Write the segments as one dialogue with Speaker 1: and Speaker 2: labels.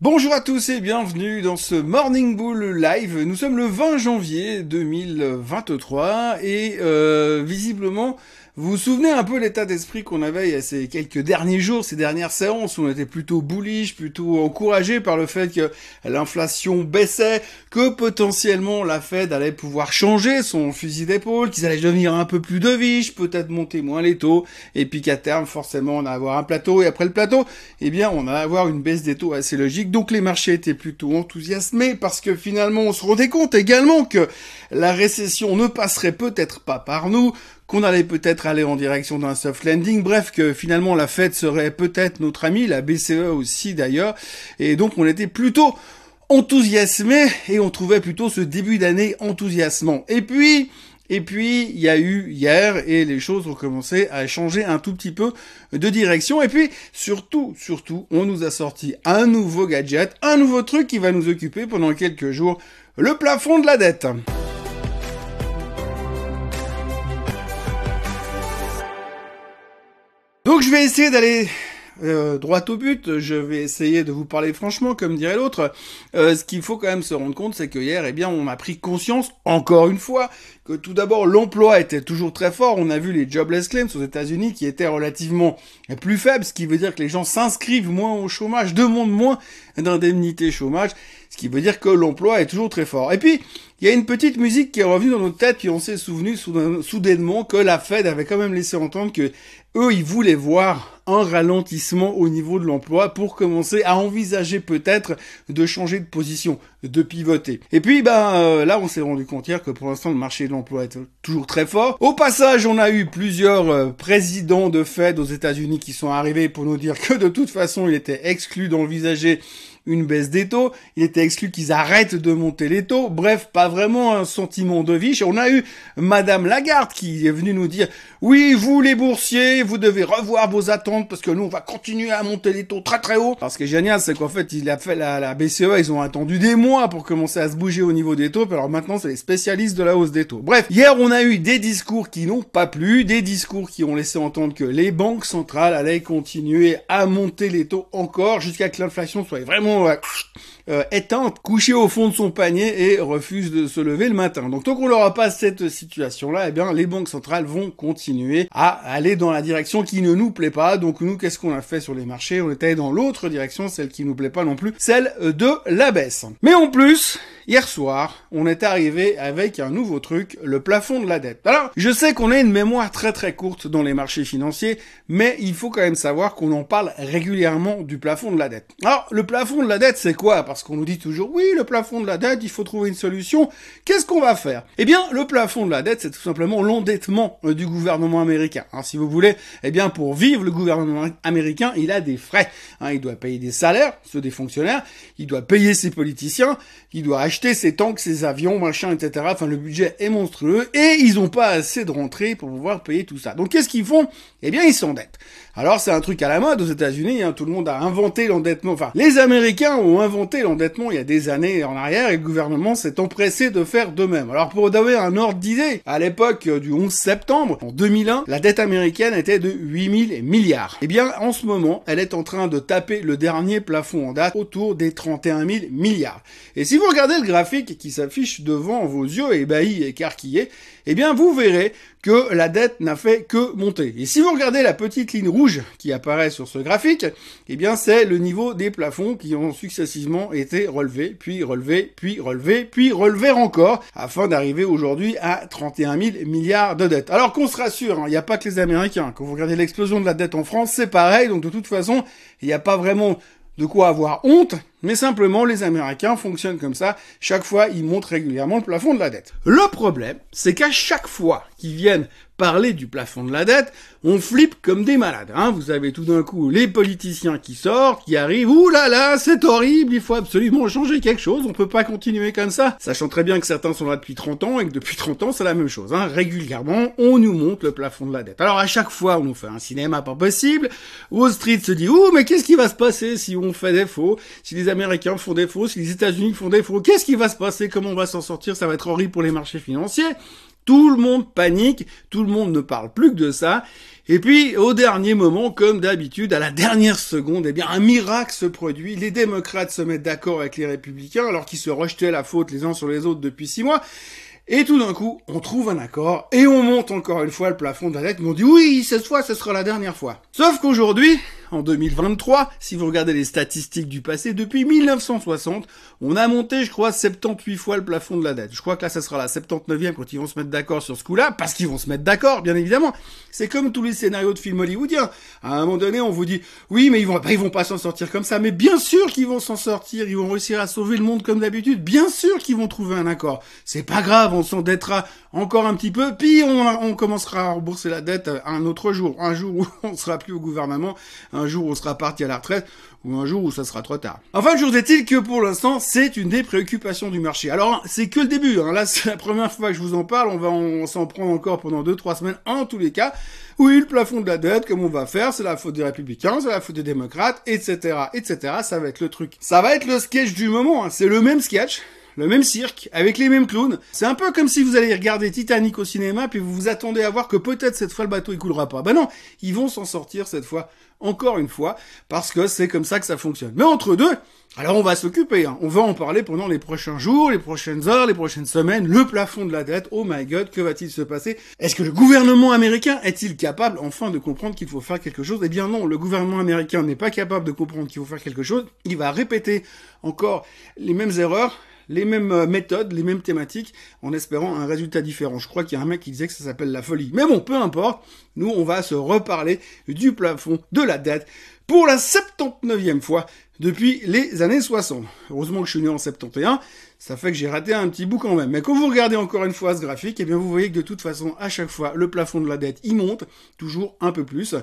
Speaker 1: Bonjour à tous et bienvenue dans ce Morning Bull Live. Nous sommes le 20 janvier 2023 et euh, visiblement vous vous souvenez un peu l'état d'esprit qu'on avait il ces quelques derniers jours, ces dernières séances où on était plutôt bullish, plutôt encouragé par le fait que l'inflation baissait, que potentiellement la Fed allait pouvoir changer son fusil d'épaule, qu'ils allaient devenir un peu plus deviches, peut-être monter moins les taux, et puis qu'à terme, forcément, on allait avoir un plateau, et après le plateau, eh bien, on allait avoir une baisse des taux assez logique. Donc les marchés étaient plutôt enthousiasmés parce que finalement, on se rendait compte également que la récession ne passerait peut-être pas par nous, qu'on allait peut-être aller en direction d'un soft landing, bref que finalement la Fed serait peut-être notre ami, la BCE aussi d'ailleurs, et donc on était plutôt enthousiasmé et on trouvait plutôt ce début d'année enthousiasmant. Et puis, et puis, il y a eu hier et les choses ont commencé à changer un tout petit peu de direction. Et puis, surtout, surtout, on nous a sorti un nouveau gadget, un nouveau truc qui va nous occuper pendant quelques jours, le plafond de la dette. Donc je vais essayer d'aller euh, droit au but, je vais essayer de vous parler franchement, comme dirait l'autre. Euh, ce qu'il faut quand même se rendre compte, c'est que hier, eh bien, on a pris conscience, encore une fois, que tout d'abord l'emploi était toujours très fort. On a vu les jobless claims aux États-Unis qui étaient relativement plus faibles, ce qui veut dire que les gens s'inscrivent moins au chômage, demandent moins d'indemnité chômage, ce qui veut dire que l'emploi est toujours très fort. Et puis, il y a une petite musique qui est revenue dans notre tête, puis on s'est souvenu soudainement que la Fed avait quand même laissé entendre que eux, ils voulaient voir un ralentissement au niveau de l'emploi pour commencer à envisager peut-être de changer de position, de pivoter. Et puis, ben euh, là, on s'est rendu compte hier que pour l'instant, le marché de l'emploi est toujours très fort. Au passage, on a eu plusieurs euh, présidents de Fed aux États-Unis qui sont arrivés pour nous dire que de toute façon, il était exclu d'envisager une baisse des taux. Il était exclu qu'ils arrêtent de monter les taux. Bref, pas vraiment un sentiment de vie. On a eu Madame Lagarde qui est venue nous dire, oui, vous les boursiers, vous devez revoir vos attentes parce que nous, on va continuer à monter les taux très très haut. Parce que génial, c'est qu'en fait, il a fait la, la BCE, ils ont attendu des mois pour commencer à se bouger au niveau des taux. alors maintenant, c'est les spécialistes de la hausse des taux. Bref, hier, on a eu des discours qui n'ont pas plu, des discours qui ont laissé entendre que les banques centrales allaient continuer à monter les taux encore jusqu'à que l'inflation soit vraiment like euh, éteinte, couché au fond de son panier et refuse de se lever le matin. Donc tant qu'on n'aura pas cette situation-là, eh bien les banques centrales vont continuer à aller dans la direction qui ne nous plaît pas. Donc nous, qu'est-ce qu'on a fait sur les marchés? On était dans l'autre direction, celle qui nous plaît pas non plus, celle de la baisse. Mais en plus, Hier soir, on est arrivé avec un nouveau truc, le plafond de la dette. Alors, je sais qu'on a une mémoire très très courte dans les marchés financiers, mais il faut quand même savoir qu'on en parle régulièrement du plafond de la dette. Alors, le plafond de la dette, c'est quoi? Qu'on nous dit toujours, oui, le plafond de la dette, il faut trouver une solution. Qu'est-ce qu'on va faire? Eh bien, le plafond de la dette, c'est tout simplement l'endettement euh, du gouvernement américain. Alors, si vous voulez, eh bien, pour vivre, le gouvernement américain, il a des frais. Hein, il doit payer des salaires, ceux des fonctionnaires, il doit payer ses politiciens, il doit acheter acheter tanks, ces avions, machin, etc. Enfin, le budget est monstrueux et ils n'ont pas assez de rentrées pour pouvoir payer tout ça. Donc, qu'est-ce qu'ils font? Eh bien, ils s'endettent. Alors, c'est un truc à la mode aux États-Unis. Hein, tout le monde a inventé l'endettement. Enfin, les Américains ont inventé l'endettement il y a des années en arrière et le gouvernement s'est empressé de faire de même. Alors, pour donner un ordre d'idée, à l'époque du 11 septembre, en 2001, la dette américaine était de 8000 milliards. Eh bien, en ce moment, elle est en train de taper le dernier plafond en date autour des 31 000 milliards. Et si vous regardez le graphique qui s'affiche devant vos yeux ébahis et écarquillés, eh bien vous verrez que la dette n'a fait que monter. Et si vous regardez la petite ligne rouge qui apparaît sur ce graphique, eh bien c'est le niveau des plafonds qui ont successivement été relevés, puis relevés, puis relevés, puis relevés encore, afin d'arriver aujourd'hui à 31 000 milliards de dettes. Alors qu'on se rassure, hein, il n'y a pas que les Américains. Quand vous regardez l'explosion de la dette en France, c'est pareil, donc de toute façon, il n'y a pas vraiment de quoi avoir honte, mais simplement les Américains fonctionnent comme ça, chaque fois ils montent régulièrement le plafond de la dette. Le problème, c'est qu'à chaque fois qu'ils viennent parler du plafond de la dette, on flippe comme des malades. Hein. Vous avez tout d'un coup les politiciens qui sortent, qui arrivent, ouh là là, c'est horrible, il faut absolument changer quelque chose, on peut pas continuer comme ça. Sachant très bien que certains sont là depuis 30 ans et que depuis 30 ans c'est la même chose. Hein. Régulièrement, on nous monte le plafond de la dette. Alors à chaque fois, on nous fait un cinéma pas possible, Wall Street se dit, ouh mais qu'est-ce qui va se passer si on fait des faux, si les Américains font des faux, si les États-Unis font des faux, qu'est-ce qui va se passer, comment on va s'en sortir, ça va être horrible pour les marchés financiers. Tout le monde panique, tout le monde ne parle plus que de ça. Et puis, au dernier moment, comme d'habitude, à la dernière seconde, eh bien, un miracle se produit. Les démocrates se mettent d'accord avec les républicains, alors qu'ils se rejetaient la faute les uns sur les autres depuis six mois. Et tout d'un coup, on trouve un accord et on monte encore une fois le plafond de la dette. Ils m'ont dit oui, cette fois, ce sera la dernière fois. Sauf qu'aujourd'hui, en 2023, si vous regardez les statistiques du passé, depuis 1960, on a monté, je crois, 78 fois le plafond de la dette. Je crois que là, ça sera la 79e quand ils vont se mettre d'accord sur ce coup-là, parce qu'ils vont se mettre d'accord, bien évidemment. C'est comme tous les scénarios de films hollywoodiens. À un moment donné, on vous dit, oui, mais ils vont, ils vont pas s'en sortir comme ça. Mais bien sûr qu'ils vont s'en sortir. Ils vont réussir à sauver le monde comme d'habitude. Bien sûr qu'ils vont trouver un accord. C'est pas grave, on s'endettera encore un petit peu, puis on, commencera à rembourser la dette un autre jour. Un jour où on sera plus au gouvernement, jour où on sera parti à la retraite, ou un jour où ça sera trop tard. Enfin, jour est-il que pour l'instant, c'est une des préoccupations du marché. Alors, c'est que le début. Hein. Là, c'est la première fois que je vous en parle. On va s'en prendre encore pendant deux, trois semaines, en tous les cas. Oui, le plafond de la dette, comme on va faire, c'est la faute des républicains, c'est la faute des démocrates, etc., etc. Ça va être le truc. Ça va être le sketch du moment. Hein. C'est le même sketch le même cirque, avec les mêmes clowns. C'est un peu comme si vous allez regarder Titanic au cinéma, puis vous vous attendez à voir que peut-être cette fois le bateau il coulera pas. Ben non, ils vont s'en sortir cette fois, encore une fois, parce que c'est comme ça que ça fonctionne. Mais entre deux, alors on va s'occuper, hein. on va en parler pendant les prochains jours, les prochaines heures, les prochaines semaines, le plafond de la dette, oh my god, que va-t-il se passer? Est-ce que le gouvernement américain est-il capable enfin de comprendre qu'il faut faire quelque chose? Eh bien non, le gouvernement américain n'est pas capable de comprendre qu'il faut faire quelque chose, il va répéter encore les mêmes erreurs, les mêmes euh, méthodes, les mêmes thématiques, en espérant un résultat différent. Je crois qu'il y a un mec qui disait que ça s'appelle la folie. Mais bon, peu importe, nous on va se reparler du plafond de la dette pour la 79e fois depuis les années 60. Heureusement que je suis né en 71, ça fait que j'ai raté un petit bout quand même. Mais quand vous regardez encore une fois ce graphique, eh bien vous voyez que de toute façon, à chaque fois, le plafond de la dette, il monte toujours un peu plus.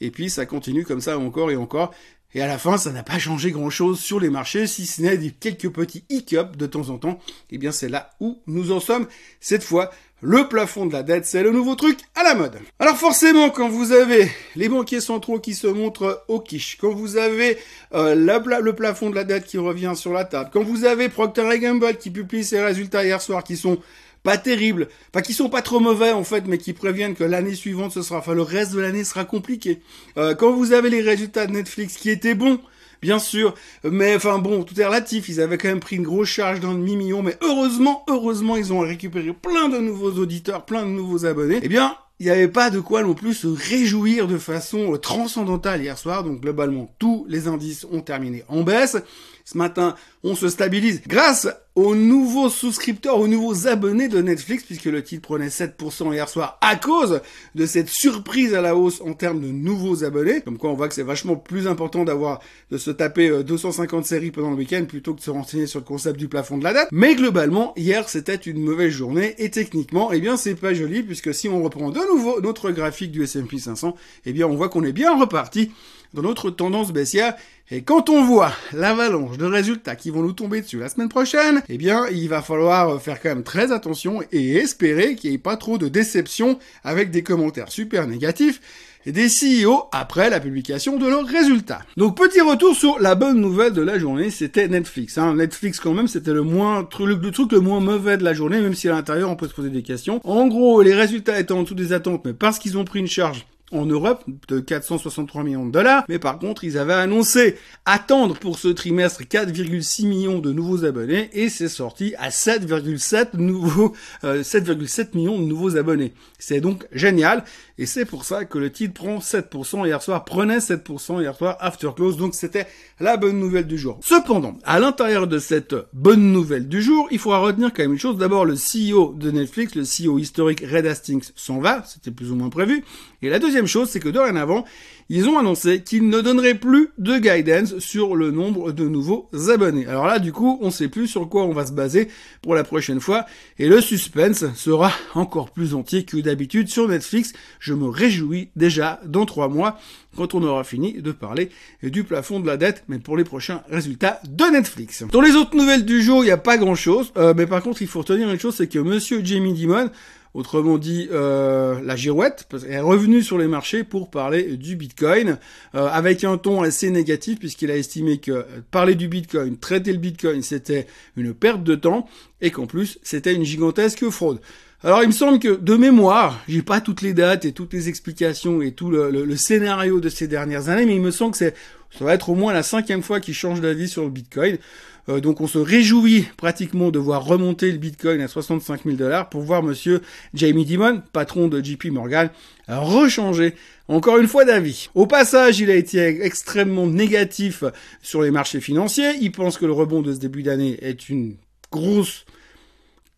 Speaker 1: Et puis ça continue comme ça encore et encore. Et à la fin, ça n'a pas changé grand-chose sur les marchés, si ce n'est quelques petits hiccups de temps en temps. Eh bien, c'est là où nous en sommes cette fois. Le plafond de la dette, c'est le nouveau truc à la mode. Alors forcément, quand vous avez les banquiers centraux qui se montrent au quiche, quand vous avez euh, le plafond de la dette qui revient sur la table, quand vous avez Procter Gamble qui publie ses résultats hier soir qui sont pas terribles, pas qui sont pas trop mauvais en fait, mais qui préviennent que l'année suivante ce sera, enfin le reste de l'année sera compliqué. Euh, quand vous avez les résultats de Netflix qui étaient bons, bien sûr, mais enfin bon, tout est relatif. Ils avaient quand même pris une grosse charge d'un demi-million, mais heureusement, heureusement, ils ont récupéré plein de nouveaux auditeurs, plein de nouveaux abonnés. Eh bien, il n'y avait pas de quoi non plus se réjouir de façon transcendantale hier soir, donc globalement tous les indices ont terminé en baisse. Ce matin, on se stabilise grâce aux nouveaux souscripteurs, aux nouveaux abonnés de Netflix, puisque le titre prenait 7% hier soir à cause de cette surprise à la hausse en termes de nouveaux abonnés. Comme quoi on voit que c'est vachement plus important d'avoir, de se taper 250 euh, séries pendant le week-end plutôt que de se renseigner sur le concept du plafond de la date. Mais globalement, hier c'était une mauvaise journée et techniquement, eh bien c'est pas joli puisque si on reprend de nouveau notre graphique du S&P 500, eh bien on voit qu'on est bien reparti dans notre tendance baissière. Et quand on voit l'avalanche de résultats qui vont nous tomber dessus la semaine prochaine, eh bien, il va falloir faire quand même très attention et espérer qu'il n'y ait pas trop de déception avec des commentaires super négatifs et des CEO après la publication de leurs résultats. Donc petit retour sur la bonne nouvelle de la journée, c'était Netflix. Hein. Netflix quand même, c'était le moins le, truc le moins mauvais de la journée, même si à l'intérieur on peut se poser des questions. En gros, les résultats étaient en dessous des attentes, mais parce qu'ils ont pris une charge en Europe de 463 millions de dollars, mais par contre ils avaient annoncé attendre pour ce trimestre 4,6 millions de nouveaux abonnés et c'est sorti à 7,7 nouveaux 7,7 euh, millions de nouveaux abonnés. C'est donc génial et c'est pour ça que le titre prend 7% hier soir, prenait 7% hier soir after close, donc c'était la bonne nouvelle du jour. Cependant, à l'intérieur de cette bonne nouvelle du jour, il faudra retenir quand même une chose. D'abord, le CEO de Netflix, le CEO historique Red Hastings s'en va, c'était plus ou moins prévu. Et la deuxième chose, c'est que dorénavant, ils ont annoncé qu'ils ne donneraient plus de guidance sur le nombre de nouveaux abonnés. Alors là, du coup, on sait plus sur quoi on va se baser pour la prochaine fois, et le suspense sera encore plus entier que d'habitude sur Netflix. Je me réjouis déjà dans trois mois, quand on aura fini de parler du plafond de la dette, mais pour les prochains résultats de Netflix. Dans les autres nouvelles du jour, il n'y a pas grand chose, euh, mais par contre, il faut retenir une chose, c'est que monsieur Jamie Dimon, Autrement dit, euh, la girouette est revenue sur les marchés pour parler du Bitcoin, euh, avec un ton assez négatif, puisqu'il a estimé que parler du Bitcoin, traiter le Bitcoin, c'était une perte de temps, et qu'en plus, c'était une gigantesque fraude. Alors il me semble que de mémoire, j'ai pas toutes les dates et toutes les explications et tout le, scénario de ces dernières années, mais il me semble que c'est ça va être au moins la cinquième fois qu'il change d'avis sur le Bitcoin. Euh, donc on se réjouit pratiquement de voir remonter le Bitcoin à 65 000 dollars pour voir Monsieur Jamie Dimon, patron de JP Morgan, rechanger encore une fois d'avis. Au passage, il a été extrêmement négatif sur les marchés financiers. Il pense que le rebond de ce début d'année est une grosse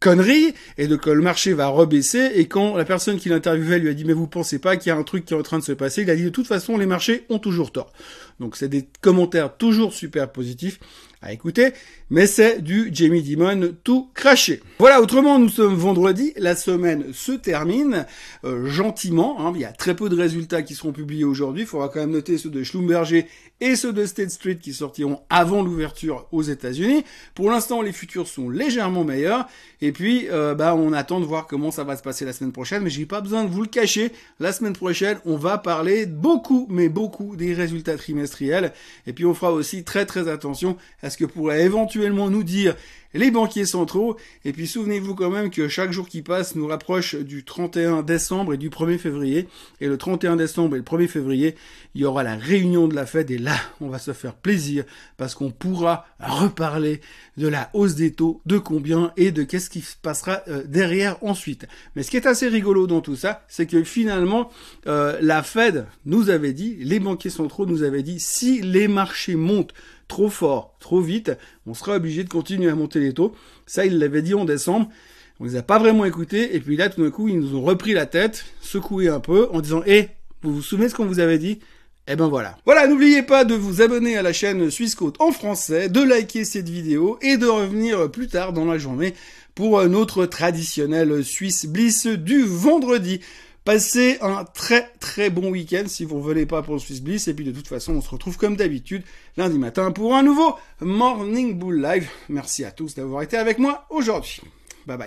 Speaker 1: connerie et de que le marché va rebaisser et quand la personne qui l'interviewait lui a dit mais vous pensez pas qu'il y a un truc qui est en train de se passer, il a dit de toute façon les marchés ont toujours tort. Donc c'est des commentaires toujours super positifs à écouter, mais c'est du Jamie Dimon tout craché. Voilà, autrement nous sommes vendredi, la semaine se termine euh, gentiment, hein. il y a très peu de résultats qui seront publiés aujourd'hui, il faudra quand même noter ceux de Schlumberger et ceux de State Street qui sortiront avant l'ouverture aux États-Unis. Pour l'instant, les futurs sont légèrement meilleurs. Et puis, euh, bah, on attend de voir comment ça va se passer la semaine prochaine. Mais j'ai pas besoin de vous le cacher. La semaine prochaine, on va parler beaucoup, mais beaucoup des résultats trimestriels. Et puis, on fera aussi très, très attention à ce que pourrait éventuellement nous dire les banquiers centraux. Et puis souvenez-vous quand même que chaque jour qui passe nous rapproche du 31 décembre et du 1er février. Et le 31 décembre et le 1er février, il y aura la réunion de la Fed et là, on va se faire plaisir parce qu'on pourra reparler de la hausse des taux, de combien et de qu'est-ce qui se passera euh, derrière ensuite. Mais ce qui est assez rigolo dans tout ça, c'est que finalement, euh, la Fed nous avait dit, les banquiers centraux nous avaient dit, si les marchés montent trop fort, trop vite, on sera obligé de continuer à monter les taux. Ça, il l'avait dit en décembre. On les a pas vraiment écoutés. Et puis là, tout d'un coup, ils nous ont repris la tête, secoué un peu, en disant, eh, vous vous souvenez de ce qu'on vous avait dit? Et eh ben voilà. Voilà, n'oubliez pas de vous abonner à la chaîne Suisse Côte en français, de liker cette vidéo et de revenir plus tard dans la journée pour notre traditionnel Suisse Bliss du vendredi. Passez un très très bon week-end si vous ne venez pas pour le Swiss Bliss. Et puis de toute façon, on se retrouve comme d'habitude lundi matin pour un nouveau Morning Bull Live. Merci à tous d'avoir été avec moi aujourd'hui. Bye bye.